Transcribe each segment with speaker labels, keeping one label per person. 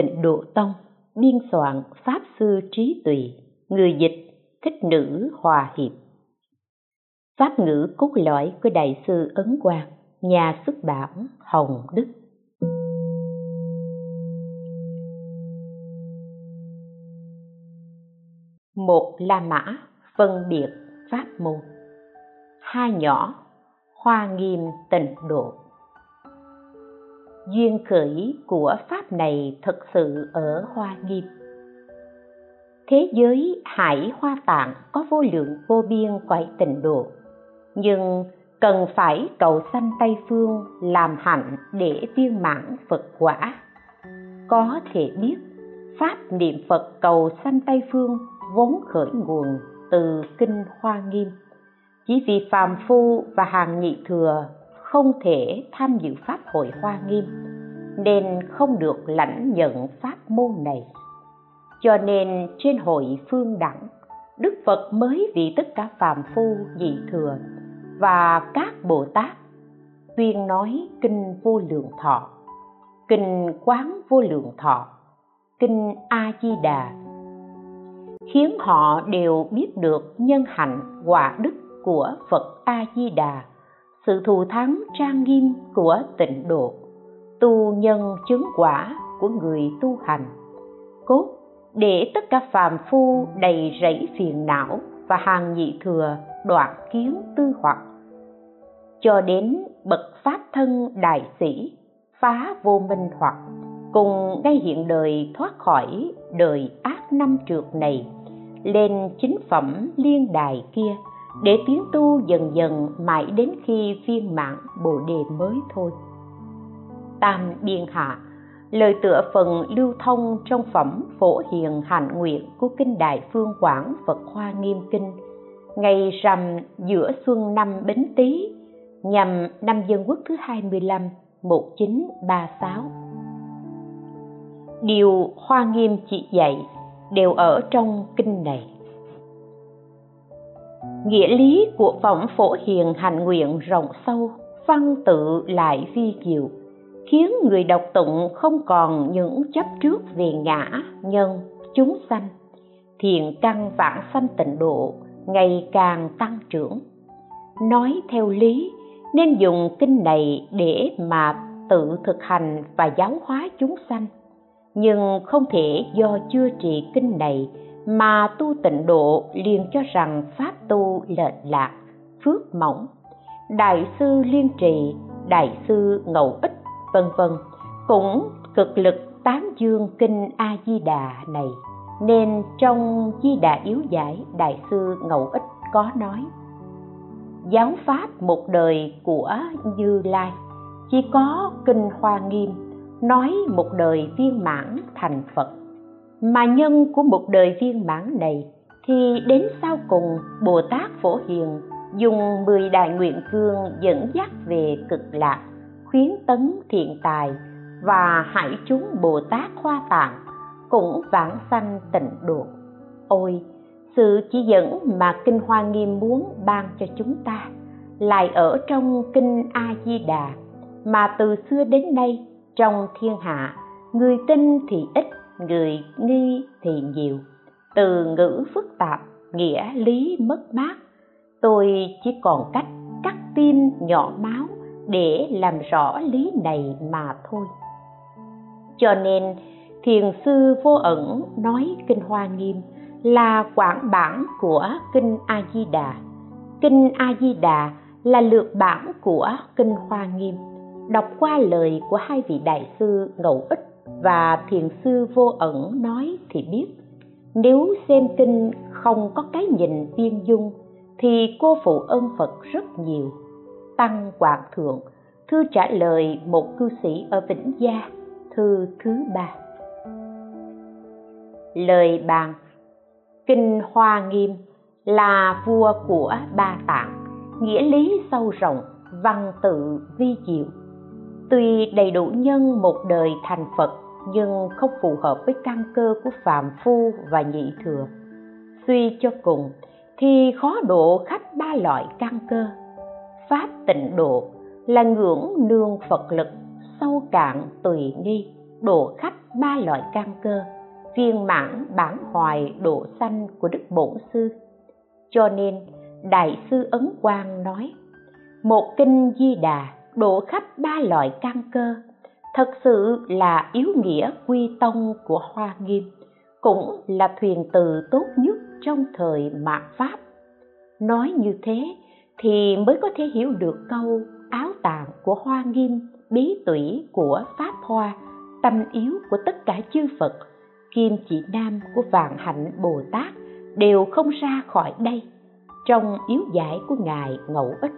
Speaker 1: Tịnh Độ Tông, Biên soạn Pháp Sư Trí Tùy, Người dịch, Thích Nữ Hòa Hiệp. Pháp ngữ cốt lõi của Đại sư Ấn Quang, Nhà xuất bản Hồng Đức. Một La Mã phân biệt Pháp môn. Hai nhỏ, Hoa nghiêm tịnh độ duyên khởi của pháp này thực sự ở hoa nghiêm. Thế giới hải hoa tạng có vô lượng vô biên quậy tịnh độ, nhưng cần phải cầu sanh tây phương làm hạnh để viên mãn phật quả. Có thể biết, pháp niệm phật cầu sanh tây phương vốn khởi nguồn từ kinh hoa nghiêm. Chỉ vì phàm phu và hàng nhị thừa không thể tham dự pháp hội hoa nghiêm nên không được lãnh nhận pháp môn này. Cho nên trên hội phương đẳng, đức phật mới vì tất cả phàm phu dị thừa và các bồ tát tuyên nói kinh vô lượng thọ, kinh quán vô lượng thọ, kinh a di đà khiến họ đều biết được nhân hạnh quả đức của phật a di đà sự thù thắng trang nghiêm của tịnh độ tu nhân chứng quả của người tu hành. Cốt, để tất cả phàm phu đầy rẫy phiền não và hàng nhị thừa đoạn kiến tư hoặc. Cho đến bậc pháp thân đại sĩ, phá vô minh hoặc, cùng ngay hiện đời thoát khỏi đời ác năm trượt này, lên chính phẩm liên đài kia, để tiến tu dần dần mãi đến khi viên mãn bồ đề mới thôi tam biên hạ. Lời tựa phần lưu thông trong phẩm phổ hiền hạnh nguyện của kinh đại phương quảng phật hoa nghiêm kinh. Ngày rằm giữa xuân năm bính tý, nhằm năm dân quốc thứ 25 1936 điều hoa nghiêm chỉ dạy đều ở trong kinh này. Nghĩa lý của phẩm phổ hiền hành nguyện rộng sâu, văn tự lại vi diệu khiến người đọc tụng không còn những chấp trước về ngã, nhân, chúng sanh. Thiền căn vãng sanh tịnh độ, ngày càng tăng trưởng. Nói theo lý, nên dùng kinh này để mà tự thực hành và giáo hóa chúng sanh. Nhưng không thể do chưa trì kinh này mà tu tịnh độ liền cho rằng pháp tu lệch lạc, phước mỏng. Đại sư liên trì, đại sư ngẫu ích vân vân. Cũng cực lực tán dương kinh a di đà này. Nên trong di đà yếu giải, đại sư ngẫu ích có nói giáo pháp một đời của như lai, chỉ có kinh hoa nghiêm nói một đời viên mãn thành phật. Mà nhân của một đời viên mãn này thì đến sau cùng bồ tát phổ hiền dùng mười đại nguyện phương dẫn dắt về cực lạc khuyến tấn thiện tài và hải chúng bồ tát hoa tạng cũng vãng sanh tịnh độ. Ôi, sự chỉ dẫn mà kinh hoa nghiêm muốn ban cho chúng ta lại ở trong kinh a di đà mà từ xưa đến nay trong thiên hạ, người tin thì ít, người nghi thì nhiều. Từ ngữ phức tạp, nghĩa lý, mất mát, tôi chỉ còn cách cắt tim nhỏ máu để làm rõ lý này mà thôi. Cho nên, thiền sư vô ẩn nói kinh hoa nghiêm là quảng bản của kinh a di đà. Kinh a di đà là lược bản của kinh hoa nghiêm. Đọc qua lời của hai vị đại sư ngẫu ích và thiền sư vô ẩn nói thì biết, nếu xem kinh không có cái nhìn viên dung thì cô phụ ơn phật rất nhiều tăng hoàng thượng, thư trả lời một cư sĩ ở vĩnh gia, thư thứ ba. Lời bàn, kinh hoa nghiêm là vua của ba tạng, nghĩa lý sâu rộng, văn tự vi diệu. Tuy đầy đủ nhân một đời thành phật, nhưng không phù hợp với căn cơ của phàm phu và nhị thừa. Suy cho cùng, thì khó độ khách ba loại căn cơ pháp tịnh độ, là ngưỡng nương phật lực, sâu cạn, tùy nghi, độ khắp ba loại căn cơ, viên mãn bản hoài độ sanh của đức bổn sư. Cho nên, đại sư ấn quang nói, một kinh di đà độ khắp ba loại căn cơ, thật sự là yếu nghĩa quy tông của hoa nghiêm, cũng là thuyền từ tốt nhất trong thời mạt pháp. Nói như thế thì mới có thể hiểu được câu áo tạng của hoa nghiêm, bí tủy của pháp hoa, tâm yếu của tất cả chư phật, kim chỉ nam của vạn hạnh bồ tát đều không ra khỏi đây, trong yếu giải của ngài ngẫu ích.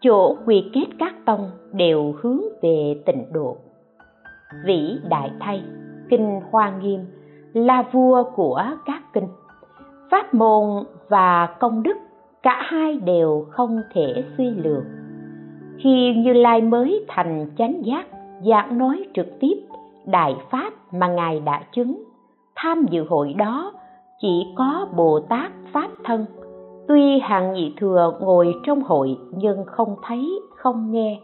Speaker 1: Chỗ quy kết các tông đều hướng về tịnh độ. Vĩ đại thay, kinh hoa nghiêm, là vua của các kinh. Pháp môn và công đức cả hai đều không thể suy lược. Khi như lai mới thành chánh giác, giảng nói trực tiếp đại pháp mà ngài đã chứng, tham dự hội đó chỉ có bồ tát pháp thân. Tuy hàng nhị thừa ngồi trong hội nhưng không thấy, không nghe.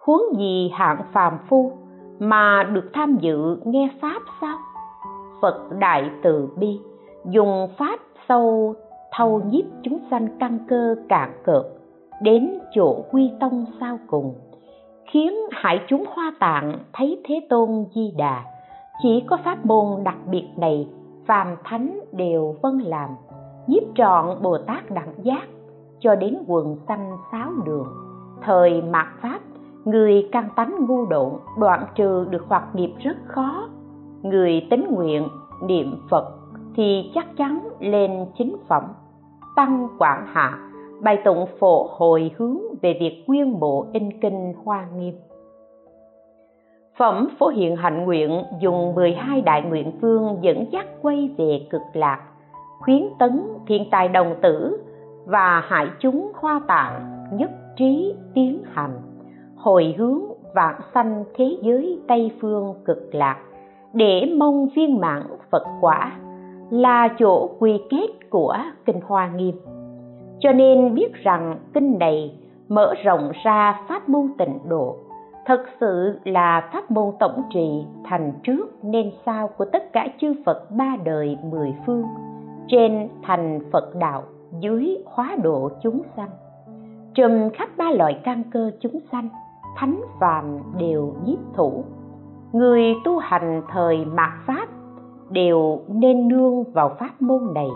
Speaker 1: Huống gì hạng phàm phu mà được tham dự nghe pháp sao? Phật đại từ bi dùng pháp sâu thâu nhiếp chúng sanh căn cơ cạn cợt, đến chỗ quy tông sau cùng, khiến hải chúng hoa tạng thấy thế tôn di đà. Chỉ có pháp môn đặc biệt này phàm thánh đều vân làm, nhiếp trọn bồ tát đẳng giác cho đến quần sanh sáu đường. Thời mạt pháp, người căn tánh ngu độn đoạn trừ được hoạt nghiệp rất khó. Người tính nguyện niệm phật thì chắc chắn lên chính phẩm. Tăng quảng hạ bài tụng phổ hồi hướng về việc quyên bộ in kinh hoa nghiêm. Phẩm Phổ Hiện Hạnh Nguyện dùng 12 đại nguyện phương dẫn dắt quay về cực lạc, khuyến tấn thiên tài đồng tử và hại chúng hoa tạng nhất trí tiến hành, hồi hướng vạn sanh thế giới Tây Phương cực lạc để mong viên mãn Phật quả là chỗ quy kết của Kinh Hoa Nghiêm. Cho nên biết rằng kinh này mở rộng ra pháp môn tịnh độ, thật sự là pháp môn tổng trì thành trước nên sau của tất cả chư Phật ba đời mười phương, trên thành Phật đạo, dưới hóa độ chúng sanh trùm khắp ba loại căn cơ chúng sanh, thánh phàm đều nhiếp thủ người tu hành thời mạt pháp đều nên nương vào pháp môn này.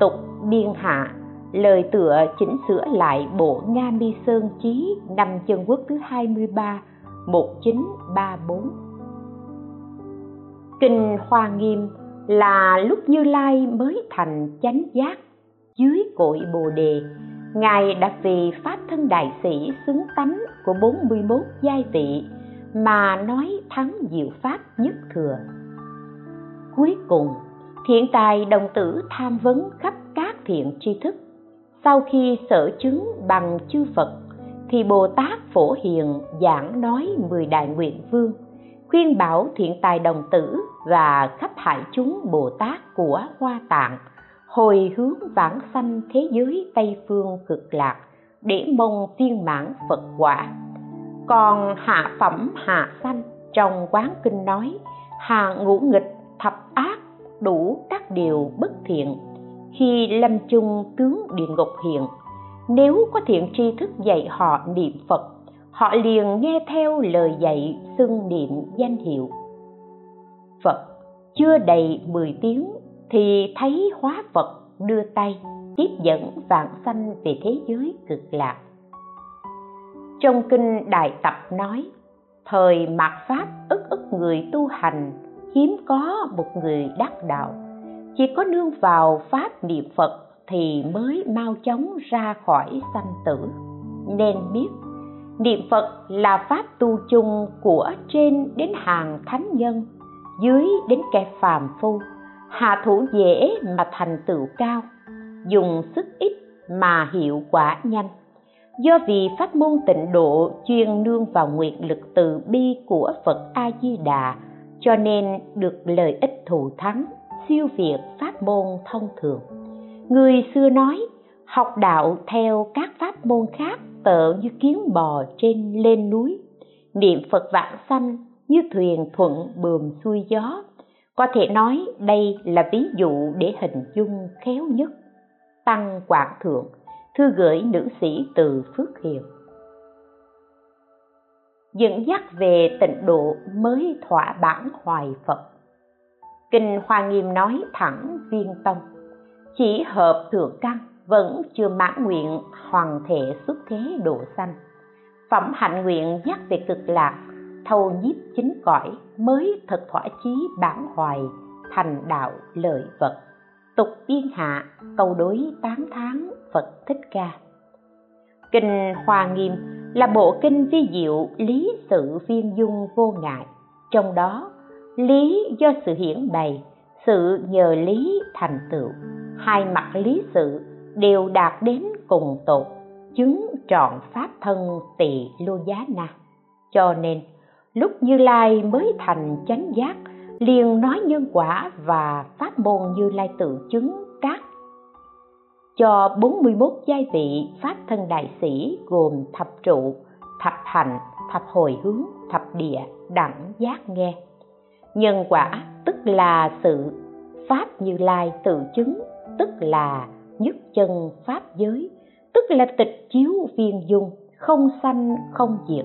Speaker 1: Tục biên hạ, lời tựa chỉnh sửa lại bộ Nga Mi Sơn Chí năm chân quốc thứ 23 1934 Kinh Hoa Nghiêm là lúc Như Lai mới thành chánh giác dưới cội Bồ Đề. Ngài đã vì Pháp thân đại sĩ xứng tánh của 41 giai vị mà nói thắng diệu Pháp nhất thừa. Cuối cùng, thiện tài đồng tử tham vấn khắp các thiện tri thức sau khi sở chứng bằng chư Phật thì Bồ Tát Phổ Hiền giảng nói mười đại nguyện vương khuyên bảo thiện tài đồng tử và khắp hại chúng Bồ Tát của Hoa Tạng hồi hướng vãng sanh thế giới Tây phương cực lạc để mong viên mãn Phật quả. Còn hạ phẩm hạ sanh trong quán kinh nói hạ ngũ nghịch ác đủ các điều bất thiện. Khi lâm chung tướng địa ngục hiện nếu có thiện tri thức dạy họ niệm phật, họ liền nghe theo lời dạy xưng niệm danh hiệu. Phật chưa đầy 10 tiếng thì thấy hóa phật đưa tay tiếp dẫn vạn sanh về thế giới cực lạc. Trong kinh đại tập nói, thời mạt pháp ức ức người tu hành hiếm có một người đắc đạo. Chỉ có nương vào pháp niệm phật thì mới mau chóng ra khỏi sanh tử. Nên biết, niệm phật là pháp tu chung của trên đến hàng thánh nhân, dưới đến kẻ phàm phu, hạ thủ dễ mà thành tựu cao, dùng sức ít mà hiệu quả nhanh. Do vì pháp môn tịnh độ chuyên nương vào nguyện lực từ bi của phật a di đà cho nên được lợi ích thù thắng, siêu việt pháp môn thông thường. Người xưa nói, học đạo theo các pháp môn khác tợ như kiến bò trên lên núi. Niệm phật vạn sanh như thuyền thuận bườm xuôi gió. Có thể nói đây là ví dụ để hình dung khéo nhất. Tăng quảng thượng, thư gửi nữ sĩ từ phước hiền dẫn dắt về tịnh độ mới thỏa bản hoài phật. Kinh hoa nghiêm nói thẳng viên tông, chỉ hợp thượng căn vẫn chưa mãn nguyện hoàn thể xuất thế độ sanh. Phẩm hạnh nguyện dắt về cực lạc, thâu nhiếp chính cõi mới thật thỏa chí bản hoài thành đạo lợi vật tục tiên hạ, câu đối tán tháng phật thích ca. Kinh hoa nghiêm là bộ kinh vi diệu lý sự viên dung vô ngại. Trong đó, lý do sự hiển bày, sự nhờ lý thành tựu. Hai mặt lý sự đều đạt đến cùng tột, chứng trọn pháp thân tỳ lô giá na. Cho nên, lúc như lai mới thành chánh giác, liền nói nhân quả và pháp môn như lai tự chứng cho 41 giai vị pháp thân đại sĩ gồm thập trụ, thập hạnh, thập hồi hướng, thập địa, đẳng giác nghe. Nhân quả tức là sự pháp như lai tự chứng, tức là nhất chân pháp giới, tức là tịch chiếu viên dung, không sanh không diệt.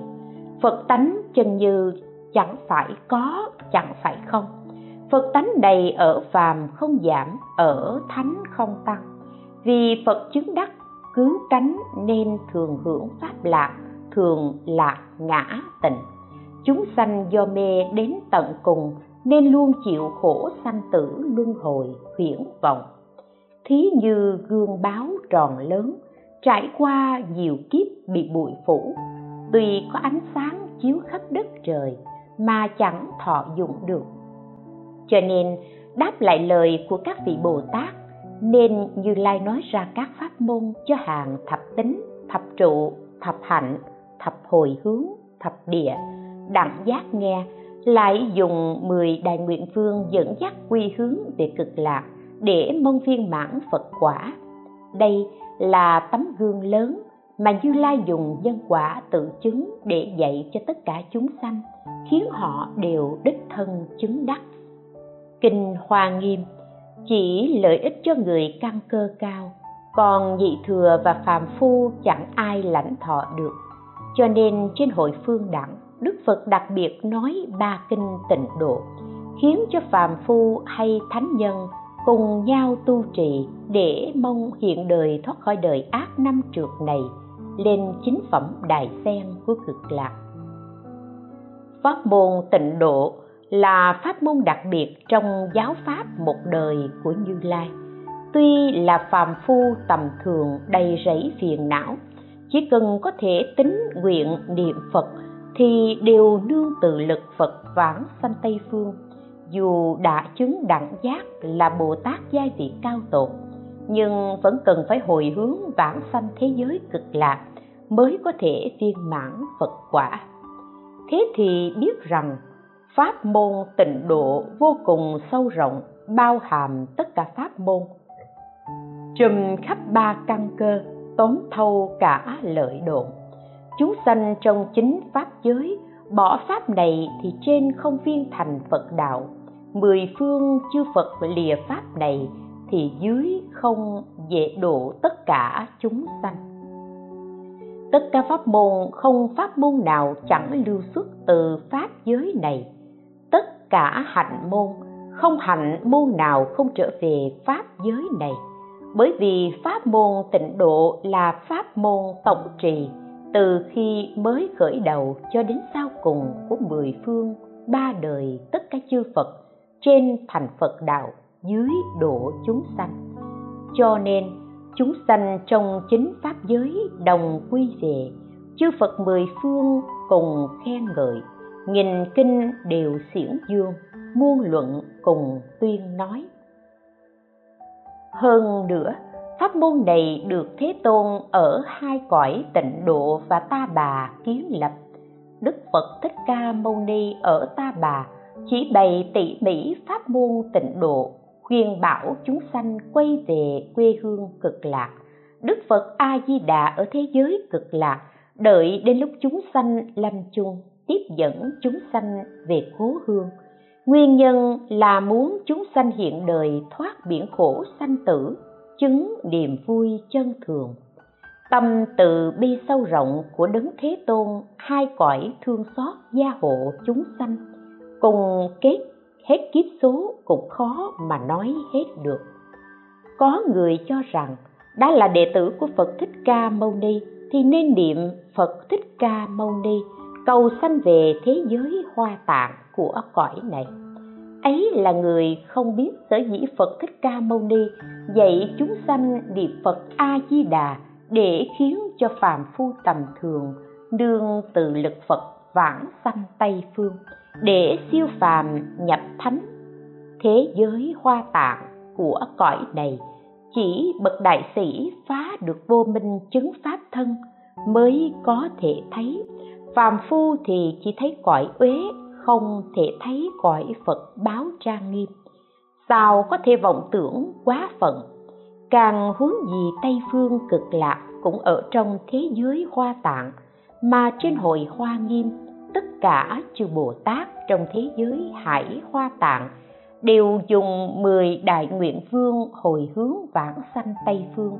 Speaker 1: Phật tánh chân như chẳng phải có, chẳng phải không. Phật tánh đầy ở phàm không giảm, ở thánh không tăng vì phật chứng đắc, cứu cánh nên thường hưởng pháp lạc, thường lạc ngã tịnh. Chúng sanh do mê đến tận cùng, nên luôn chịu khổ sanh tử luân hồi huyễn vọng. Thí như gương báo tròn lớn, trải qua nhiều kiếp bị bụi phủ tuy có ánh sáng chiếu khắp đất trời mà chẳng thọ dụng được. Cho nên, đáp lại lời của các vị bồ tát nên như lai nói ra các pháp môn cho hàng thập tính thập trụ thập hạnh thập hồi hướng thập địa đẳng giác nghe lại dùng 10 đại nguyện phương dẫn dắt quy hướng về cực lạc để mong viên mãn Phật quả. Đây là tấm gương lớn mà Như Lai dùng nhân quả tự chứng để dạy cho tất cả chúng sanh, khiến họ đều đích thân chứng đắc. Kinh Hoa Nghiêm chỉ lợi ích cho người căn cơ cao, còn dị thừa và phàm phu chẳng ai lãnh thọ được. Cho nên trên hội phương đẳng, đức phật đặc biệt nói ba kinh tịnh độ khiến cho phàm phu hay thánh nhân cùng nhau tu trì để mong hiện đời thoát khỏi đời ác năm trượt này, lên chính phẩm đại sen của cực lạc. Pháp môn tịnh độ là pháp môn đặc biệt trong giáo pháp một đời của Như Lai. Tuy là phàm phu tầm thường đầy rẫy phiền não, chỉ cần có thể tính nguyện niệm Phật thì đều nương tự lực Phật vãng sanh Tây Phương. Dù đã chứng đẳng giác là Bồ Tát giai vị cao tột, nhưng vẫn cần phải hồi hướng vãng sanh thế giới cực lạc mới có thể viên mãn Phật quả. Thế thì biết rằng pháp môn tịnh độ vô cùng sâu rộng, bao hàm tất cả pháp môn. Trùm khắp ba căn cơ, tóm thâu cả lợi độn chúng sanh trong chính pháp giới, bỏ pháp này thì trên không viên thành phật đạo. Mười phương chư phật lìa pháp này thì dưới không dễ độ tất cả chúng sanh. Tất cả pháp môn không pháp môn nào chẳng lưu xuất từ pháp giới này cả hạnh môn, không hạnh môn nào không trở về pháp giới này. Bởi vì pháp môn tịnh độ là pháp môn tổng trì, từ khi mới khởi đầu cho đến sau cùng của mười phương, ba đời tất cả chư phật trên thành phật đạo dưới độ chúng sanh. Cho nên, chúng sanh trong chính pháp giới đồng quy về, chư phật mười phương cùng khen ngợi nghìn kinh đều xiển dương, muôn luận cùng tuyên nói. Hơn nữa, pháp môn này được thế tôn ở hai cõi tịnh độ và ta bà kiến lập. Đức phật thích ca mâu ni ở ta bà chỉ bày tỉ mỉ pháp môn tịnh độ, khuyên bảo chúng sanh quay về quê hương cực lạc. Đức phật a di đà ở thế giới cực lạc, đợi đến lúc chúng sanh lâm chung tiếp dẫn chúng sanh về cố hương. Nguyên nhân là muốn chúng sanh hiện đời thoát biển khổ sanh tử, chứng niềm vui chân thường. Tâm từ bi sâu rộng của đấng thế tôn, hai cõi thương xót gia hộ chúng sanh. Cùng kết hết kiếp số cũng khó mà nói hết được. Có người cho rằng đã là đệ tử của phật thích ca mâu ni, thì nên niệm phật thích ca mâu ni cầu sanh về thế giới hoa tạng của cõi này. Ấy là người không biết sở dĩ phật thích ca mâu ni dạy chúng sanh niệm phật a di đà để khiến cho phàm phu tầm thường đương từ lực phật vãng sanh tây phương, để siêu phàm nhập thánh thế giới hoa tạng của cõi này. Chỉ bậc đại sĩ phá được vô minh chứng pháp thân mới có thể thấy phàm phu thì chỉ thấy cõi uế, không thể thấy cõi phật báo trang nghiêm sao có thể vọng tưởng quá phận càng hướng gì tây phương cực lạc cũng ở trong thế giới hoa tạng, mà trên hội hoa nghiêm, tất cả chư bồ tát trong thế giới hải hoa tạng đều dùng 10 đại nguyện vương hồi hướng vãng sanh Tây Phương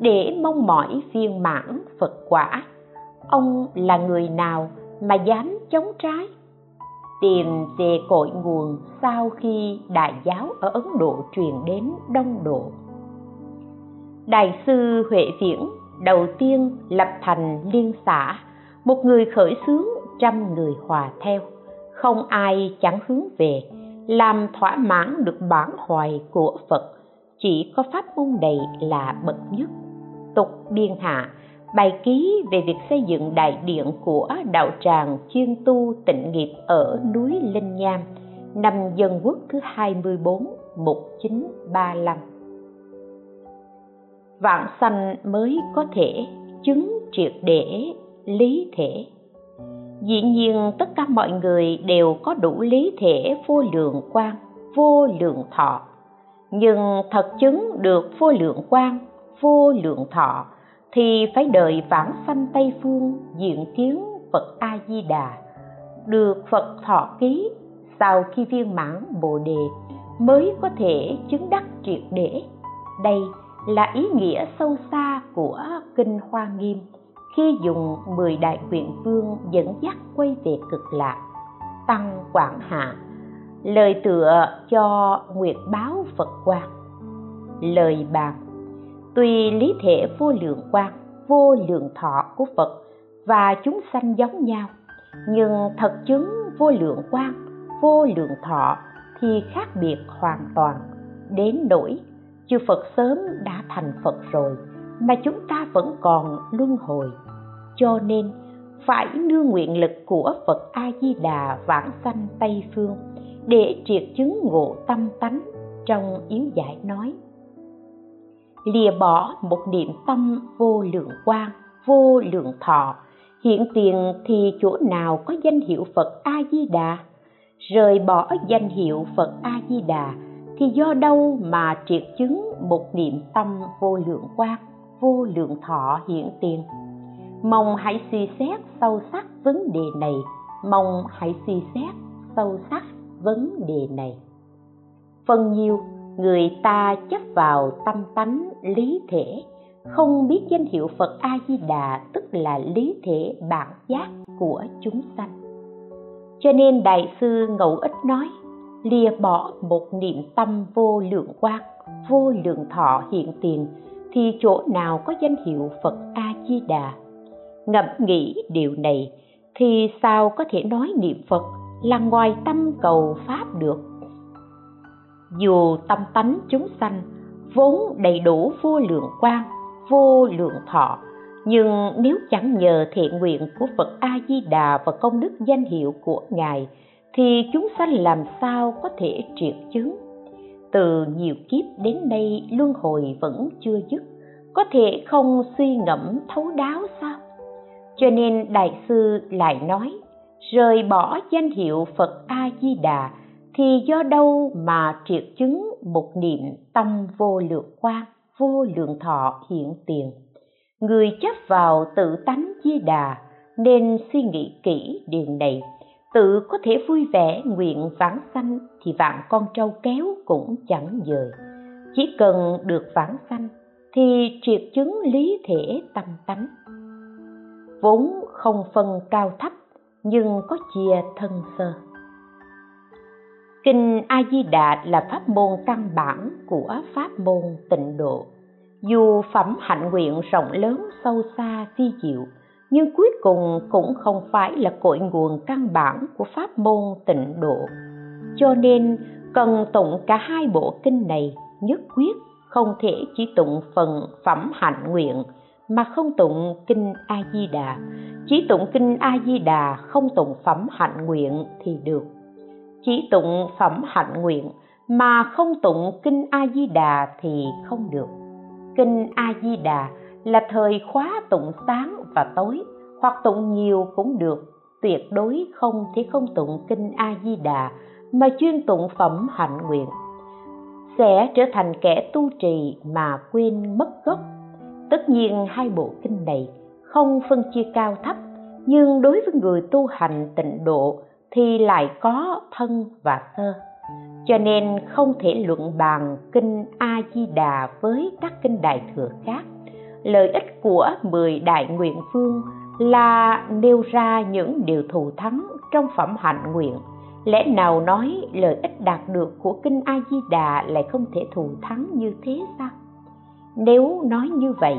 Speaker 1: để mong mỏi viên mãn Phật quả. Ông là người nào mà dám chống trái? Tìm về cội nguồn sau khi đại giáo ở Ấn Độ truyền đến Đông Độ. Đại sư Huệ Viễn đầu tiên lập thành liên xã, một người khởi xướng trăm người hòa theo, không ai chẳng hướng về, làm thỏa mãn được bản hoài của Phật, chỉ có pháp môn đầy là bậc nhất. Tục biên hạ bài ký về việc xây dựng đại điện của đạo tràng chuyên tu tịnh nghiệp ở núi Linh Nham, năm Dân Quốc thứ 24, 1935. Vạn sanh mới có thể chứng triệt để lý thể dĩ nhiên tất cả mọi người đều có đủ lý thể vô lượng quan vô lượng thọ nhưng thật chứng được vô lượng quan vô lượng thọ thì phải đợi vãng sanh tây phương diện kiến phật a di đà được phật thọ ký sau khi viên mãn bồ đề mới có thể chứng đắc triệt để. Đây là ý nghĩa sâu xa của kinh hoa nghiêm khi dùng 10 đại nguyện vương dẫn dắt quay về cực lạc tăng quảng hạ lời tựa cho nguyệt báo phật quang, lời bàn tuy lý thể vô lượng quan vô lượng thọ của phật và chúng sanh giống nhau, nhưng thật chứng vô lượng quan vô lượng thọ thì khác biệt hoàn toàn. Đến nỗi chư phật sớm đã thành phật rồi mà chúng ta vẫn còn luân hồi. Cho nên, phải nương nguyện lực của phật a di đà vãng sanh tây phương để triệt chứng ngộ tâm tánh trong yếu giải nói lìa bỏ một niệm tâm vô lượng quang, vô lượng thọ. Hiện tiền thì chỗ nào có danh hiệu phật a di đà rời bỏ danh hiệu phật a di đà thì do đâu mà triệt chứng một niệm tâm vô lượng quang, vô lượng thọ hiện tiền? Mong hãy suy xét sâu sắc vấn đề này. Mong hãy suy xét sâu sắc vấn đề này. Phần nhiều người ta chấp vào tâm tánh lý thể. Không biết danh hiệu phật a di đà tức là lý thể bản giác của chúng sanh. Cho nên đại sư ngẫu ích nói, lìa bỏ một niệm tâm vô lượng quang, vô lượng thọ hiện tiền, thì chỗ nào có danh hiệu phật a di đà ngẫm nghĩ điều này, thì sao có thể nói niệm phật là ngoài tâm cầu pháp được? Dù tâm tánh chúng sanh vốn đầy đủ vô lượng quang, vô lượng thọ nhưng nếu chẳng nhờ thiện nguyện của phật a di đà và công đức danh hiệu của ngài thì chúng sanh làm sao có thể triệt chứng? Từ nhiều kiếp đến nay luân hồi vẫn chưa dứt có thể không suy ngẫm thấu đáo sao? Cho nên đại sư lại nói rời bỏ danh hiệu phật a di đà thì do đâu mà triệt chứng một niệm tâm vô lượng quan vô lượng thọ hiện tiền? Người chấp vào tự tánh di đà nên suy nghĩ kỹ điều này. Tự có thể vui vẻ nguyện vãng sanh thì vạn con trâu kéo cũng chẳng dời. Chỉ cần được vãng sanh thì triệt chứng lý thể tâm tánh. Vốn không phân cao thấp nhưng có chia thân sơ kinh a di đà là pháp môn căn bản của pháp môn tịnh độ. Dù phẩm hạnh nguyện rộng lớn sâu xa vi diệu, nhưng cuối cùng cũng không phải là cội nguồn căn bản của pháp môn tịnh độ. Cho nên, cần tụng cả hai bộ kinh này nhất quyết, không thể chỉ tụng phần phẩm hạnh nguyện, mà không tụng kinh a di đà chỉ tụng kinh a di đà không tụng phẩm hạnh nguyện thì được chỉ tụng phẩm hạnh nguyện, mà không tụng kinh a di đà thì không được. Kinh a di đà là thời khóa tụng sáng và tối, hoặc tụng nhiều cũng được, tuyệt đối không thể không tụng kinh a di đà mà chuyên tụng phẩm hạnh nguyện. Sẽ trở thành kẻ tu trì mà quên mất gốc. Tất nhiên hai bộ kinh này không phân chia cao thấp, nhưng đối với người tu hành tịnh độ thì lại có thân và sơ. Cho nên không thể luận bàn kinh a di đà với các kinh đại thừa khác. Lợi ích của mười đại nguyện phương là nêu ra những điều thù thắng trong phẩm hạnh nguyện. Lẽ nào nói lợi ích đạt được của kinh a di đà lại không thể thù thắng như thế sao? Nếu nói như vậy,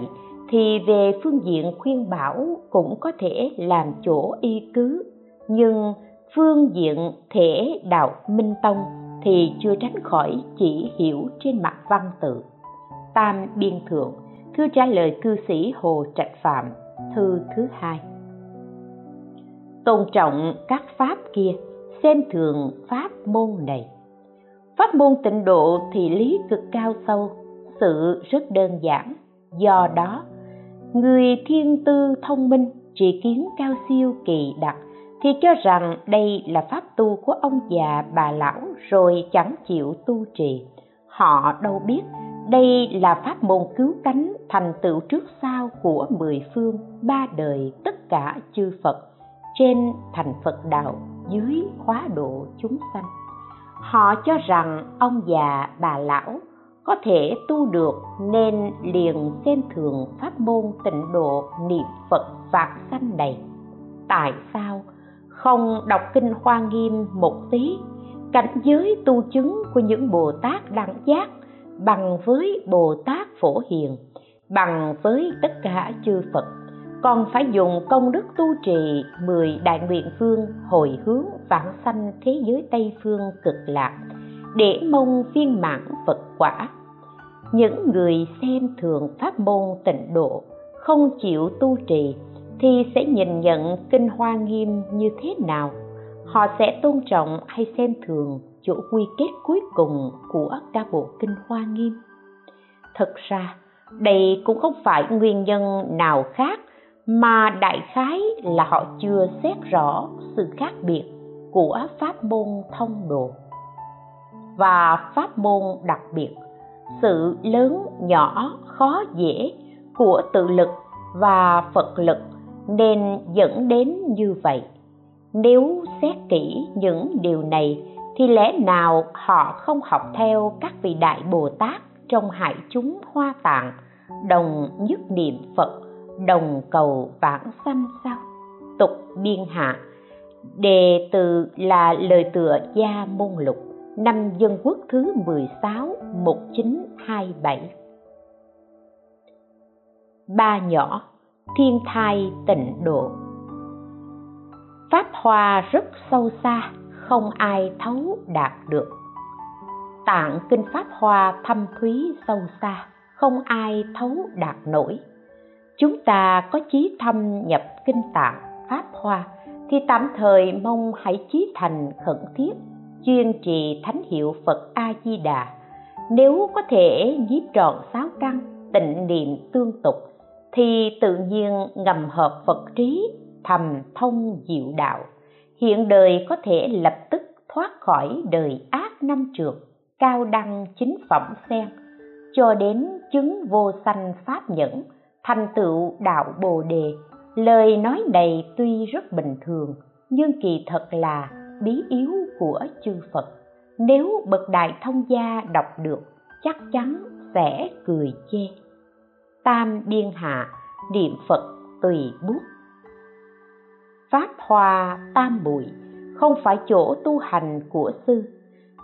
Speaker 1: thì về phương diện khuyên bảo cũng có thể làm chỗ y cứ. Nhưng phương diện thể đạo minh tông thì chưa tránh khỏi chỉ hiểu trên mặt văn tự. Tam biên thượng thư trả lời cư sĩ hồ trạch phạm, thư thứ hai. Tôn trọng các pháp kia, xem thường pháp môn này. Pháp môn tịnh độ thì lý cực cao sâu, sự rất đơn giản. Do đó, người thiên tư thông minh trị kiến cao siêu kỳ đặc thì cho rằng đây là pháp tu của ông già bà lão rồi chẳng chịu tu trì. Họ đâu biết đây là pháp môn cứu cánh thành tựu trước sau của mười phương, ba đời tất cả chư phật trên thành phật đạo dưới khóa độ chúng sanh. Họ cho rằng ông già bà lão có thể tu được nên liền xem thường pháp môn tịnh độ niệm phật vạn sanh này. Tại sao không đọc kinh hoa nghiêm một tí. Cảnh giới tu chứng của những bồ tát đẳng giác bằng với bồ tát phổ hiền, bằng với tất cả chư phật. Còn phải dùng công đức tu trì mười đại nguyện phương hồi hướng vãng sanh thế giới tây phương cực lạc, để mong viên mãn phật quả. Những người xem thường pháp môn tịnh độ, không chịu tu trì thì sẽ nhìn nhận kinh hoa nghiêm như thế nào. Họ sẽ tôn trọng hay xem thường chỗ quy kết cuối cùng của các bộ kinh hoa nghiêm. Thực ra, đây cũng không phải nguyên nhân nào khác mà đại khái là họ chưa xét rõ sự khác biệt của pháp môn thông độ và pháp môn đặc biệt, sự lớn nhỏ khó dễ của tự lực và phật lực nên dẫn đến như vậy. Nếu xét kỹ những điều này, thì lẽ nào họ không học theo các vị đại bồ tát trong hải chúng hoa tạng, đồng nhất niệm phật, đồng cầu vãng sanh sao? Tục biên hạ, đề từ là lời tựa gia môn lục, năm dân quốc thứ 16 1927 ba nhỏ thiên thai tịnh độ. Pháp hoa rất sâu xa, không ai thấu đạt được. Tạng kinh pháp hoa thâm thúy sâu xa, không ai thấu đạt nổi. Chúng ta có chí thâm nhập kinh tạng pháp hoa, thì tạm thời mong hãy chí thành khẩn thiết, chuyên trì thánh hiệu phật a di đà. Nếu có thể nhiếp trọn sáu căn, tịnh niệm tương tục thì tự nhiên ngầm hợp phật trí, thầm thông diệu đạo. Hiện đời có thể lập tức thoát khỏi đời ác năm trượt, cao đăng chính phẩm sen. Cho đến chứng vô sanh pháp nhẫn, thành tựu đạo bồ đề, lời nói này tuy rất bình thường, nhưng kỳ thật là bí yếu của chư phật. Nếu bậc đại thông gia đọc được, chắc chắn sẽ cười chê tam biên hạ, niệm phật tùy bút. Pháp hoa tam bụi không phải chỗ tu hành của sư.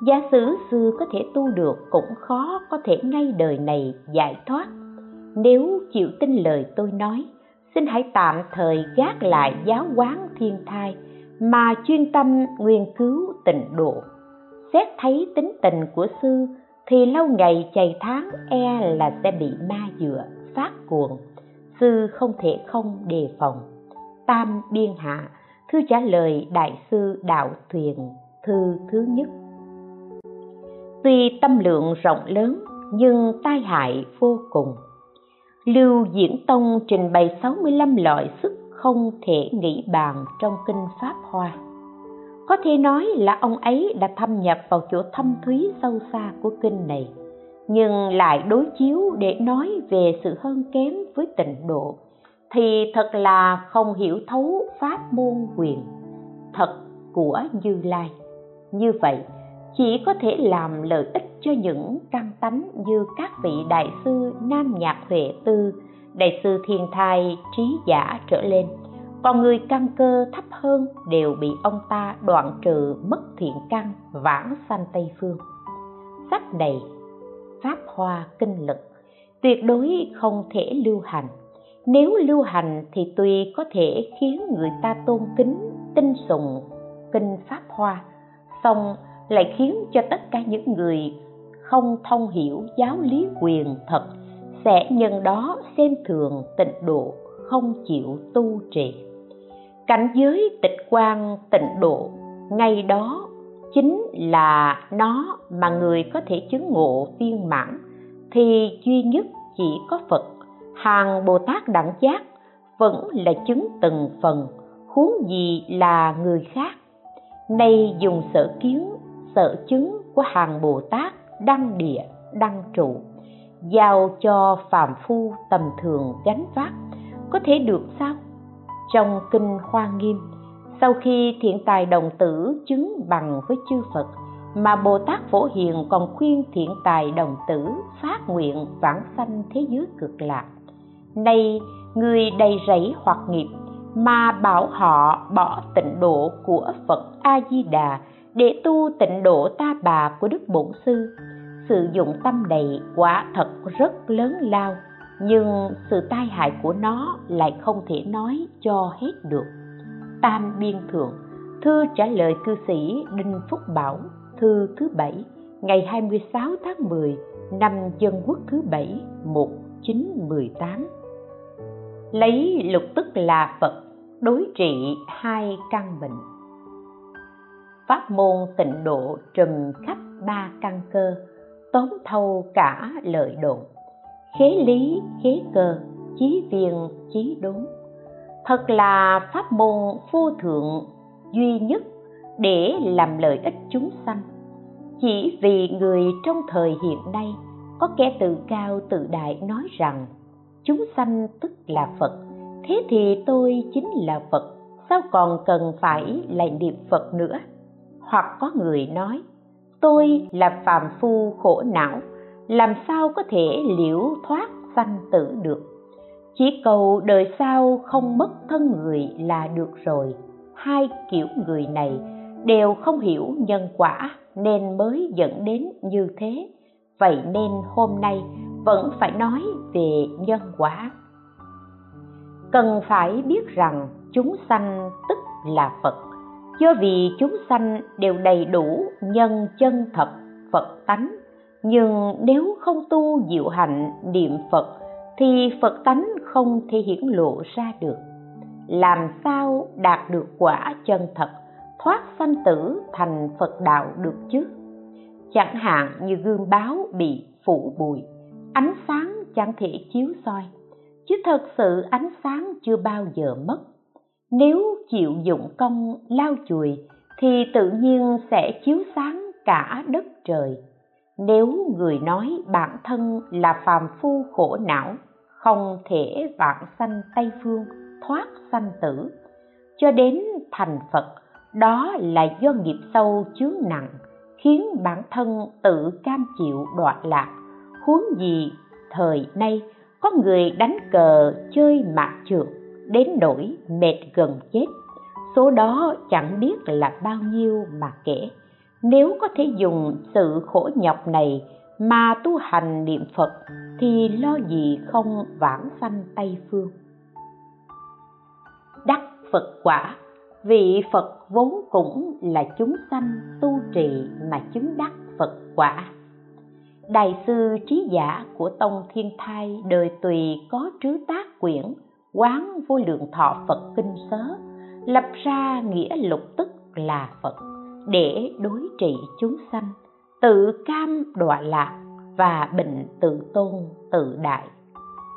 Speaker 1: Giả sử sư có thể tu được cũng khó có thể ngay đời này giải thoát. Nếu chịu tin lời tôi nói, xin hãy tạm thời gác lại giáo quán thiên thai mà chuyên tâm nghiên cứu tịnh độ. Xét thấy tính tình của sư thì lâu ngày chày tháng e là sẽ bị ma dựa phát cuồng, sư không thể không đề phòng. Tam biên hạ, thư trả lời đại sư đạo thuyền, thư thứ nhất. Tuy tâm lượng rộng lớn, nhưng tai hại vô cùng. Lưu diễn tông trình bày 65 loại sức không thể nghĩ bàn trong kinh pháp hoa. Có thể nói là ông ấy đã thâm nhập vào chỗ thâm thúy sâu xa của kinh này nhưng lại đối chiếu để nói về sự hơn kém với tịnh độ, thì thật là không hiểu thấu pháp môn quyền, thật của như lai. Như vậy, chỉ có thể làm lợi ích cho những căn tánh như các vị đại sư nam nhạc huệ tư, đại sư thiên thai trí giả trở lên. Còn người căn cơ thấp hơn đều bị ông ta đoạn trừ mất thiện căn vãng sanh tây phương. Sách này pháp hoa kinh lực, tuyệt đối không thể lưu hành. Nếu lưu hành thì tuy có thể khiến người ta tôn kính, tin sùng kinh pháp hoa. Song lại khiến cho tất cả những người không thông hiểu giáo lý quyền thật sẽ nhân đó xem thường tịnh độ không chịu tu trì. Cảnh giới tịch quan tịnh độ, ngay đó chính là nó mà người có thể chứng ngộ viên mãn, thì duy nhất chỉ có phật. Hàng bồ tát đẳng giác vẫn là chứng từng phần, huống gì là người khác. Nay dùng sở kiến, sở chứng của hàng bồ tát đăng địa, đăng trụ, giao cho phàm phu tầm thường gánh vác có thể được sao? Trong kinh hoa nghiêm sau khi thiện tài đồng tử chứng bằng với chư phật, mà bồ tát phổ hiền còn khuyên thiện tài đồng tử phát nguyện vãng sanh thế giới cực lạc. Nay người đầy rẫy hoặc nghiệp, mà bảo họ bỏ tịnh độ của phật a di đà để tu tịnh độ ta bà của đức bổn sư, sử dụng tâm đầy quả thật rất lớn lao, nhưng sự tai hại của nó lại không thể nói cho hết được tam biên thượng, thư trả lời cư sĩ đinh phúc bảo, thư thứ bảy, ngày 26 tháng 10 năm dân quốc thứ bảy 1918 lấy lục tức là Phật, đối trị hai căn bệnh. Pháp môn tịnh độ trùm khắp ba căn cơ, tóm thâu cả lợi độ khế lý, khế cơ, chí viên, chí đốn thật là pháp môn vô thượng duy nhất để làm lợi ích chúng sanh. Chỉ vì người trong thời hiện nay có kẻ tự cao tự đại nói rằng, chúng sanh tức là phật, thế thì tôi chính là phật, sao còn cần phải lại niệm phật nữa? Hoặc có người nói, tôi là phàm phu khổ não, làm sao có thể liễu thoát sanh tử được? Chỉ cầu đời sau không mất thân người là được rồi. Hai kiểu người này đều không hiểu nhân quả nên mới dẫn đến như thế. Vậy nên hôm nay vẫn phải nói về nhân quả. Cần phải biết rằng chúng sanh tức là phật. Do vì chúng sanh đều đầy đủ nhân chân thật, phật tánh. Nhưng nếu không tu diệu hạnh niệm phật thì phật tánh không thể hiển lộ ra được. Làm sao đạt được quả chân thật, thoát sanh tử thành phật đạo được chứ? Chẳng hạn như gương báo bị phủ bụi, ánh sáng chẳng thể chiếu soi. Chứ thật sự ánh sáng chưa bao giờ mất. Nếu chịu dụng công, lau chùi, thì tự nhiên sẽ chiếu sáng cả đất trời nếu người nói bản thân là phàm phu khổ não, không thể vạn sanh tây phương, thoát sanh tử. Cho đến thành phật, đó là do nghiệp sâu chướng nặng, khiến bản thân tự cam chịu đoạn lạc. Huống gì thời nay có người đánh cờ chơi mạc trượt đến nỗi mệt gần chết. Số đó chẳng biết là bao nhiêu mà kể nếu có thể dùng sự khổ nhọc này mà tu hành niệm phật thì lo gì không vãng sanh tây phương? Đắc phật quả vị phật vốn cũng là chúng sanh tu trì mà chứng đắc phật quả. Đại sư trí giả của tông thiên thai đời tùy có trứ tác quyển quán vô lượng thọ phật kinh sớ, lập ra nghĩa lục tức là phật để đối trị chúng sanh, tự cam đọa lạc và bệnh tự tôn tự đại.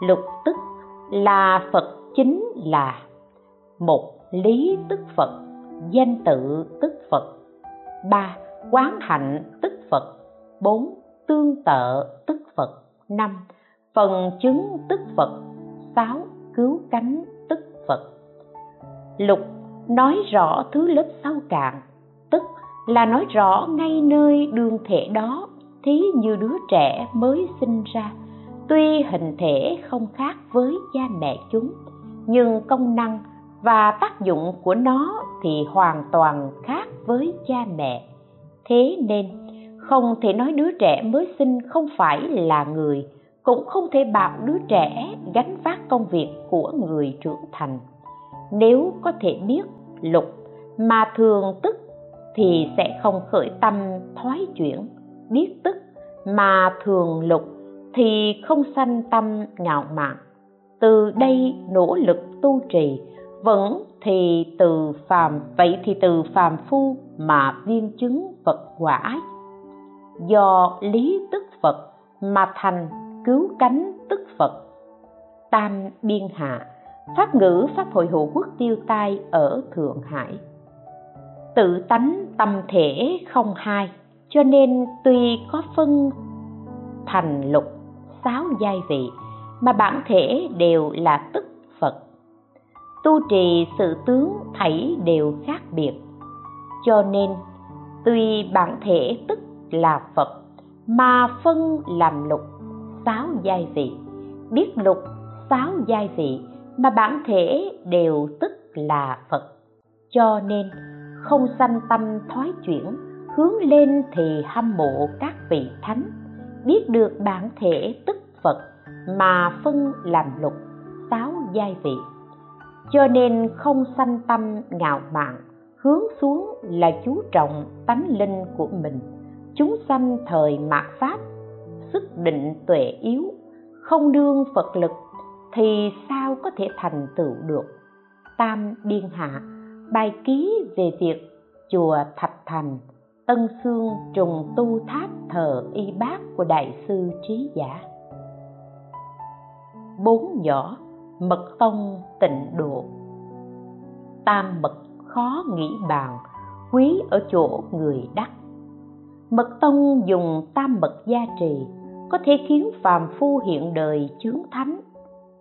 Speaker 1: Lục tức là phật chính là một lý tức phật, danh tự tức phật. Ba, quán hạnh tức phật. Bốn, tương tự tức phật. Năm, phần chứng tức phật. Sáu, cứu cánh tức phật. Lục nói rõ thứ lớp sâu cạn tức là nói rõ ngay nơi đương thể đó, thí như đứa trẻ mới sinh ra. Tuy hình thể không khác với cha mẹ chúng, nhưng công năng và tác dụng của nó thì hoàn toàn khác với cha mẹ. Thế nên, không thể nói đứa trẻ mới sinh không phải là người, cũng không thể bảo đứa trẻ gánh vác công việc của người trưởng thành. Nếu có thể biết, lục, mà thường tức thì sẽ không khởi tâm thoái chuyển, biết tức mà thường lục thì không sanh tâm ngạo mạn. Từ đây nỗ lực tu trì vẫn thì từ phàm, vậy thì từ phàm phu mà viên chứng phật quả do lý tức phật mà thành cứu cánh tức phật. Tam biên hạ, pháp ngữ, pháp hội hữu quốc tiêu tai ở thượng hải tự tánh tâm thể không hai. Cho nên tuy có phân thành lục, sáu giai vị, mà bản thể đều là tức phật. Tu trì sự tướng thảy đều khác biệt. Cho nên, tuy bản thể tức là phật, mà phân làm lục, sáu giai vị. Biết lục, sáu giai vị, mà bản thể đều tức là phật. Cho nên không sanh tâm thoái chuyển, hướng lên thì hâm mộ các vị thánh. Biết được bản thể tức phật mà phân làm lục, sáu giai vị. Cho nên không sanh tâm ngạo mạn, hướng xuống là chú trọng tánh linh của mình. Chúng sanh thời mạt pháp, sức định tuệ yếu, không đương phật lực thì sao có thể thành tựu được? Tam biên hạ bài ký về việc chùa thạch thành tân xương trùng tu tháp thờ y bác của đại sư trí giả. Bốn nhỏ, mật tông tịnh độ. Tam mật khó nghĩ bàn, quý ở chỗ người đắc. Mật tông dùng tam mật gia trì, có thể khiến phàm phu hiện đời chướng thánh.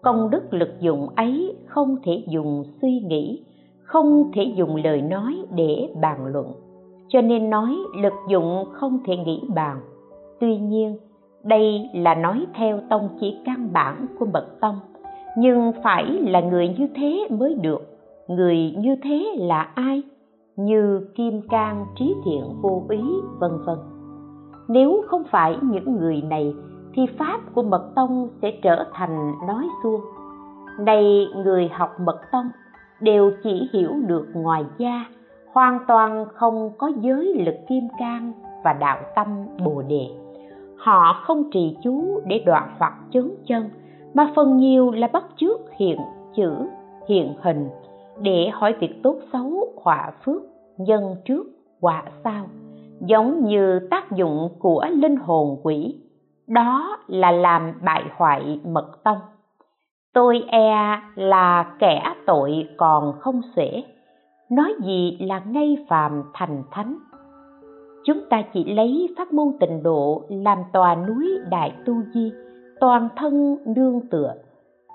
Speaker 1: Công đức lực dụng ấy không thể dùng suy nghĩ không thể dùng lời nói để bàn luận. Cho nên nói lực dụng không thể nghĩ bàn. Tuy nhiên, đây là nói theo tông chỉ căn bản của bậc tông. Nhưng phải là người như thế mới được. Người như thế là ai? Như kim cang trí thiện vô ý, vân vân. Nếu không phải những người này, thì pháp của mật tông sẽ trở thành nói suông. Này người học mật tông đều chỉ hiểu được ngoài da, hoàn toàn không có giới lực kim cang và đạo tâm bồ đề. Họ không trì chú để đoạn hoặc chấn chân, mà phần nhiều là bắt chước hiện chữ, hiện hình, để hỏi việc tốt xấu, họa phước, nhân trước quả sau, giống như tác dụng của linh hồn quỷ. Đó là làm bại hoại mật tông tôi e là kẻ tội còn không xuể. Nói gì là ngay phàm thành thánh. Chúng ta chỉ lấy pháp môn tịnh độ làm tòa núi đại tu di, toàn thân nương tựa.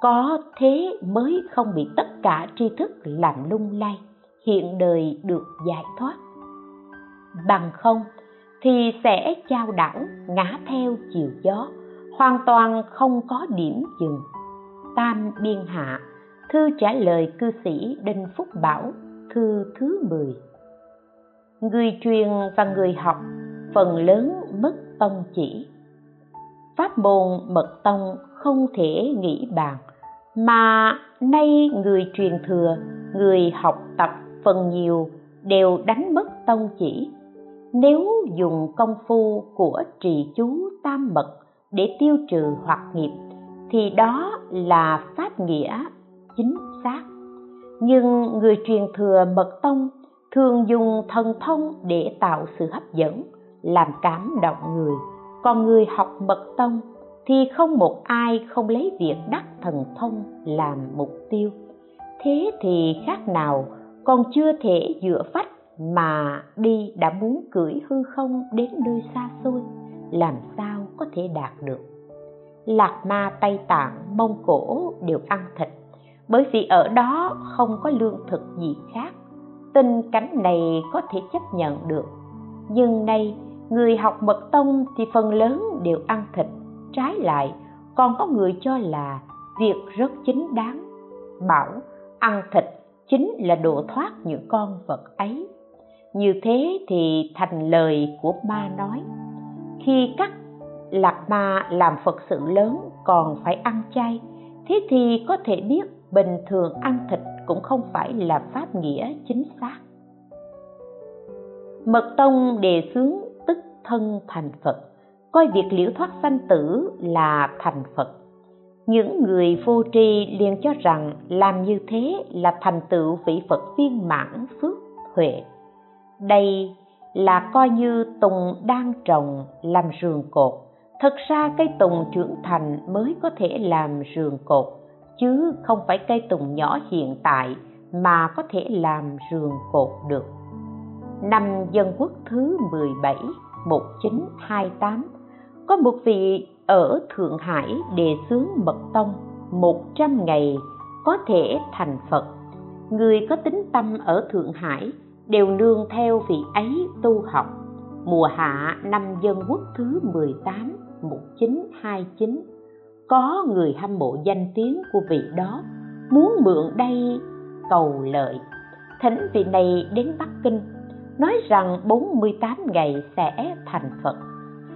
Speaker 1: Có thế mới không bị tất cả tri thức làm lung lay, hiện đời được giải thoát. Bằng không thì sẽ trao đảo, ngã theo chiều gió, hoàn toàn không có điểm dừng tam biên hạ, thư trả lời cư sĩ đinh phúc bảo, thư thứ 10 người truyền và người học, phần lớn mất tông chỉ. Pháp môn mật tông không thể nghĩ bàn, mà nay người truyền thừa, người học tập phần nhiều đều đánh mất tông chỉ. Nếu dùng công phu của trì chú tam mật để tiêu trừ hoặc nghiệp thì đó là pháp nghĩa chính xác. Nhưng người truyền thừa mật tông thường dùng thần thông để tạo sự hấp dẫn, làm cảm động người. Còn người học mật tông thì không một ai không lấy việc đắc thần thông làm mục tiêu. Thế thì khác nào, còn chưa thể dựa vách mà đi đã muốn cưỡi hư không đến nơi xa xôi, làm sao có thể đạt được? Lạc ma tây tạng mông cổ đều ăn thịt. Bởi vì ở đó không có lương thực gì khác. Tình cảnh này có thể chấp nhận được. Nhưng nay, người học mật tông thì phần lớn đều ăn thịt. Trái lại, còn có người cho là việc rất chính đáng. Bảo, ăn thịt chính là độ thoát những con vật ấy. Như thế thì thành lời của ma nói, khi các lạc ma làm phật sự lớn còn phải ăn chay. Thế thì có thể biết bình thường ăn thịt cũng không phải là pháp nghĩa chính xác. Mật tông đề xướng tức thân thành phật. Coi việc liễu thoát sanh tử là thành phật. Những người vô tri liền cho rằng làm như thế là thành tựu vị phật viên mãn phước huệ. Đây là coi như tùng đang trồng làm rường cột thật ra cây tùng trưởng thành mới có thể làm rường cột, chứ không phải cây tùng nhỏ hiện tại mà có thể làm rường cột được năm dân quốc thứ 17 1928 có một vị ở Thượng Hải đề xướng mật tông 100 ngày có thể thành Phật. Người có tính tâm ở Thượng Hải đều nương theo vị ấy tu học. Mùa hạ năm dân quốc thứ 18 1929 có người hâm mộ danh tiếng của vị đó muốn mượn đây cầu lợi. Thỉnh vị này đến Bắc Kinh nói rằng 48 ngày sẽ thành Phật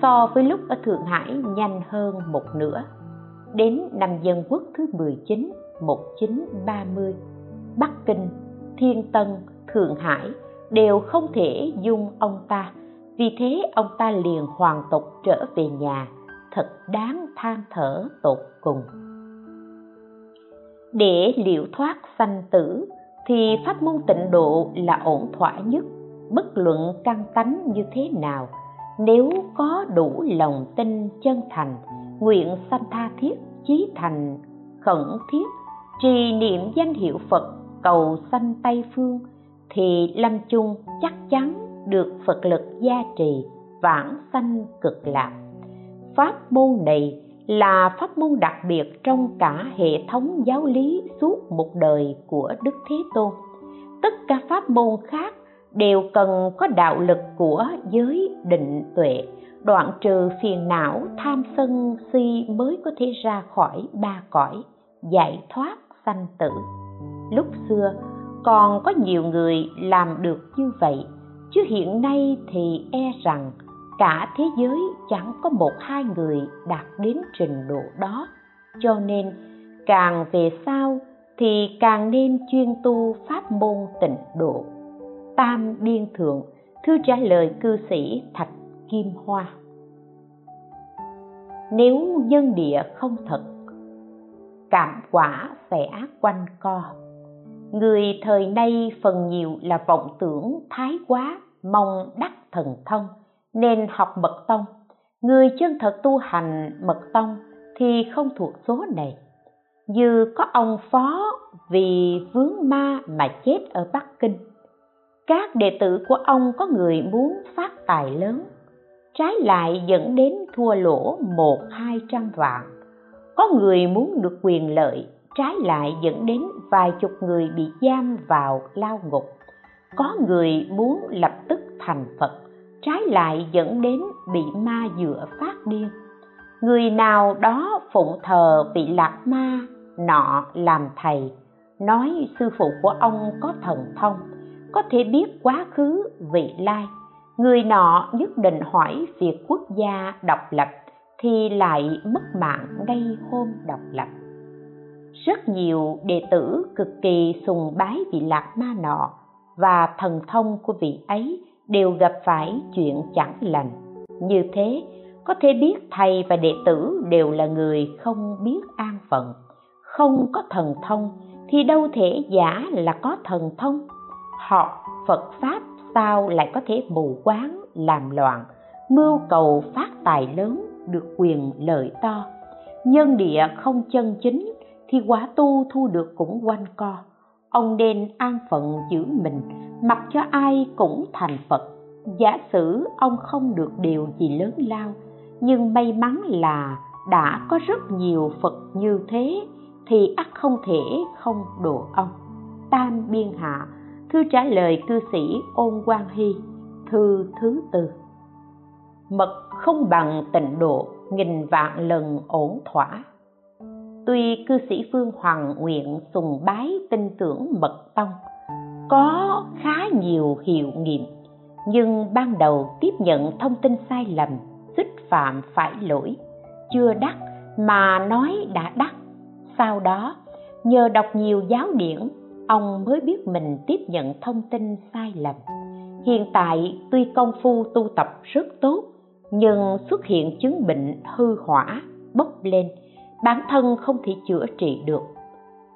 Speaker 1: so với lúc ở Thượng Hải nhanh hơn một nửa. Đến năm dân quốc thứ 19, 1930, Bắc Kinh, Thiên Tân, Thượng Hải đều không thể dung ông ta, vì thế ông ta liền hoàn tục trở về nhà, thật đáng than thở tột cùng. Để liệu thoát sanh tử thì pháp môn tịnh độ là ổn thỏa nhất, bất luận căn tánh như thế nào – nếu có đủ lòng tin chân thành nguyện sanh tha thiết chí thành khẩn thiết trì niệm danh hiệu phật cầu sanh tây phương thì lâm chung chắc chắn được phật lực gia trì vãng sanh cực lạc pháp môn này là pháp môn đặc biệt trong cả hệ thống giáo lý suốt một đời của đức thế tôn. Tất cả pháp môn khác đều cần có đạo lực của giới định tuệ, đoạn trừ phiền não, tham sân si mới có thể ra khỏi ba cõi, giải thoát sanh tử. Lúc xưa, còn có nhiều người làm được như vậy, chứ hiện nay thì e rằng cả thế giới chẳng có một hai người đạt đến trình độ đó. Cho nên, càng về sau thì càng nên chuyên tu pháp môn tịnh độ. Tam biên thượng, thư trả lời cư sĩ thạch kim hoa. Nếu nhân địa không thật, cảm quả sẽ quanh co. Người thời nay phần nhiều là vọng tưởng, thái quá, mong đắc thần thông nên học mật tông. Người chân thật tu hành mật tông thì không thuộc số này. Như có ông phó vì vướng ma mà chết ở bắc kinh. Các đệ tử của ông có người muốn phát tài lớn. Trái lại dẫn đến thua lỗ một hai trăm vạn. Có người muốn được quyền lợi, trái lại dẫn đến vài chục người bị giam vào lao ngục. Có người muốn lập tức thành phật trái lại dẫn đến bị ma dựa phát điên người nào đó phụng thờ vị lạc ma, nọ làm thầy. Nói sư phụ của ông có thần thông, có thể biết quá khứ, vị lai. Người nọ nhất định hỏi việc quốc gia độc lập thì lại mất mạng ngay hôm độc lập. Rất nhiều đệ tử cực kỳ sùng bái vị lạc ma nọ và thần thông của vị ấy đều gặp phải chuyện chẳng lành. Như thế, có thể biết thầy và đệ tử đều là người không biết an phận, không có thần thông, thì đâu thể giả là có thần thông. Họ, phật pháp, sao lại có thể mù quáng, làm loạn, mưu cầu phát tài lớn, được quyền lợi to? Nhân địa không chân chính, thì quả tu thu được cũng quanh co ông nên an phận giữ mình, mặc cho ai cũng thành phật. Giả sử ông không được điều gì lớn lao, nhưng may mắn là đã có rất nhiều phật như thế, thì ắt không thể không độ ông. Tam biên hạ, thư trả lời cư sĩ ôn quang hy, thư thứ tư. Mật không bằng tịnh độ, nghìn vạn lần ổn thỏa tuy cư sĩ phương hoàng nguyện sùng bái tin tưởng mật tông, có khá nhiều hiệu nghiệm, nhưng ban đầu tiếp nhận thông tin sai lầm, xích phạm phải lỗi, chưa đắc mà nói đã đắc. Sau đó, nhờ đọc nhiều giáo điển, ông mới biết mình tiếp nhận thông tin sai lầm. Hiện tại tuy công phu tu tập rất tốt, nhưng xuất hiện chứng bệnh hư hỏa bốc lên bản thân không thể chữa trị được.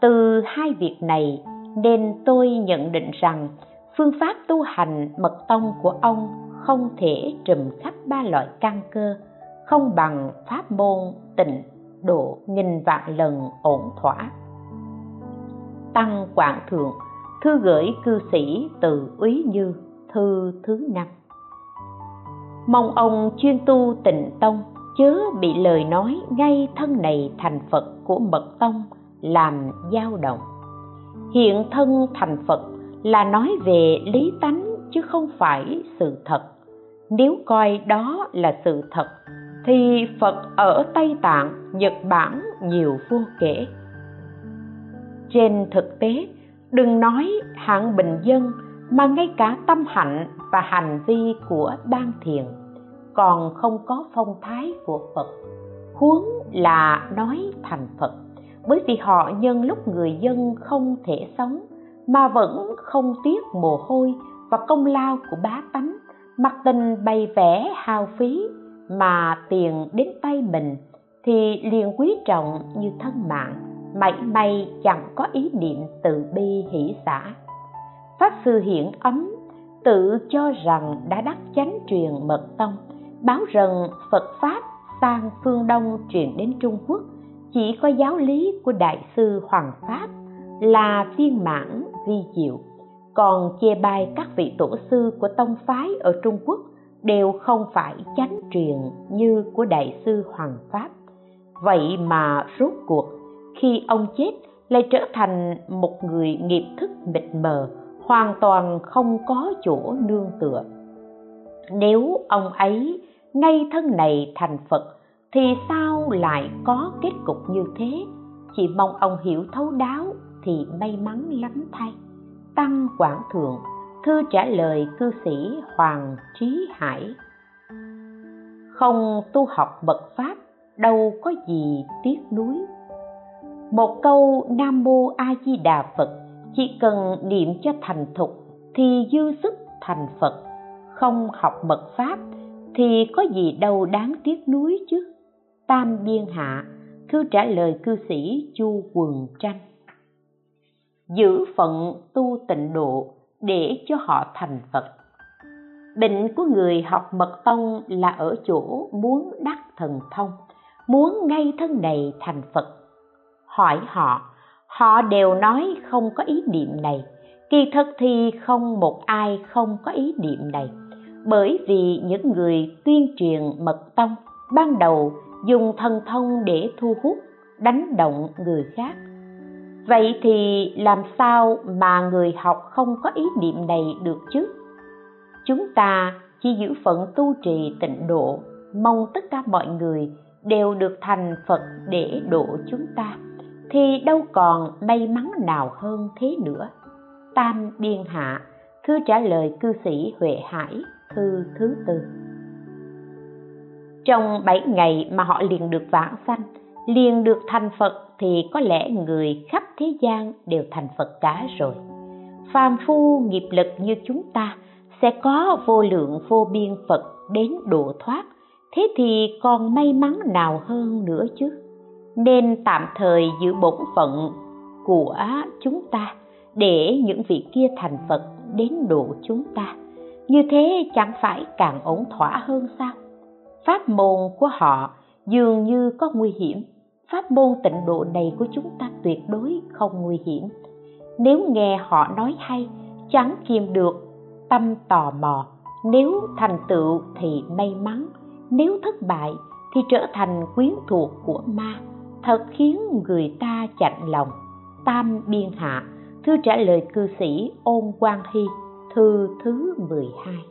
Speaker 1: Từ hai việc này, nên tôi nhận định rằng phương pháp tu hành mật tông của ông không thể trùm khắp ba loại căn cơ, không bằng pháp môn, tịnh, độ, nghìn vạn lần ổn thỏa. Tăng quảng thượng, thư gửi cư sĩ từ úy như thư thứ năm. Mong ông chuyên tu tịnh tông chớ bị lời nói ngay thân này thành phật của mật tông làm dao động. Hiện thân thành phật là nói về lý tánh chứ không phải sự thật. Nếu coi đó là sự thật, thì phật ở tây tạng, nhật bản nhiều vô kể. Trên thực tế, đừng nói hạng bình dân, mà ngay cả tâm hạnh và hành vi của đan thiền còn không có phong thái của phật. Huống là nói thành phật, bởi vì họ nhân lúc người dân không thể sống, mà vẫn không tiếc mồ hôi và công lao của bá tánh, mặc tình bày vẽ hao phí mà tiền đến tay mình, thì liền quý trọng như thân mạng, mảy may chẳng có ý niệm tự bi hỷ xả. Pháp sư hiển ấm tự cho rằng đã đắc chánh truyền mật tông báo rằng phật pháp sang phương đông truyền đến trung quốc, chỉ có giáo lý của đại sư hoàng pháp là viên mãn vi diệu. Còn chê bai các vị tổ sư của tông phái ở trung quốc đều không phải chánh truyền như của đại sư hoàng pháp. Vậy mà rốt cuộc, khi ông chết lại trở thành một người nghiệp thức mịt mờ, hoàn toàn không có chỗ nương tựa. Nếu ông ấy ngay thân này thành phật, thì sao lại có kết cục như thế? Chỉ mong ông hiểu thấu đáo thì may mắn lắm thay. Tăng quảng thượng, thư trả lời cư sĩ hoàng trí hải. Không tu học mật pháp, đâu có gì tiếc nuối. Một câu nam mô a di đà phật, chỉ cần niệm cho thành thục thì dư sức thành phật. Không học mật pháp thì có gì đâu đáng tiếc nuối chứ? Tam biên hạ thư trả lời cư sĩ chu quần tranh. Giữ phận tu tịnh độ để cho họ thành phật. Bệnh của người học mật tông là ở chỗ muốn đắc thần thông, muốn ngay thân này thành phật. Hỏi họ họ đều nói không có ý niệm này. Kỳ thực thì không một ai không có ý niệm này bởi vì những người tuyên truyền mật tông ban đầu dùng thần thông để thu hút, đánh động người khác. Vậy thì làm sao mà người học không có ý niệm này được chứ? Chúng ta chỉ giữ phận tu trì tịnh độ, mong tất cả mọi người đều được thành phật để độ chúng ta, thì đâu còn may mắn nào hơn thế nữa. Tam biên hạ thư trả lời cư sĩ huệ hải thư thứ tư. Trong bảy ngày mà họ liền được vãng sanh, liền được thành phật thì có lẽ người khắp thế gian đều thành phật cả rồi. Phàm phu nghiệp lực như chúng ta sẽ có vô lượng vô biên phật đến độ thoát, thế thì còn may mắn nào hơn nữa chứ? Nên tạm thời giữ bổn phận của chúng ta để những vị kia thành phật đến độ chúng ta như thế chẳng phải càng ổn thỏa hơn sao? Pháp môn của họ dường như có nguy hiểm. Pháp môn tịnh độ này của chúng ta tuyệt đối không nguy hiểm. Nếu nghe họ nói hay, chẳng kiềm được tâm tò mò. Nếu thành tựu thì may mắn, nếu thất bại thì trở thành quyến thuộc của ma. Thật khiến người ta chạnh lòng. Tam biên hạ, thư trả lời cư sĩ ôn quang hy thư thứ 12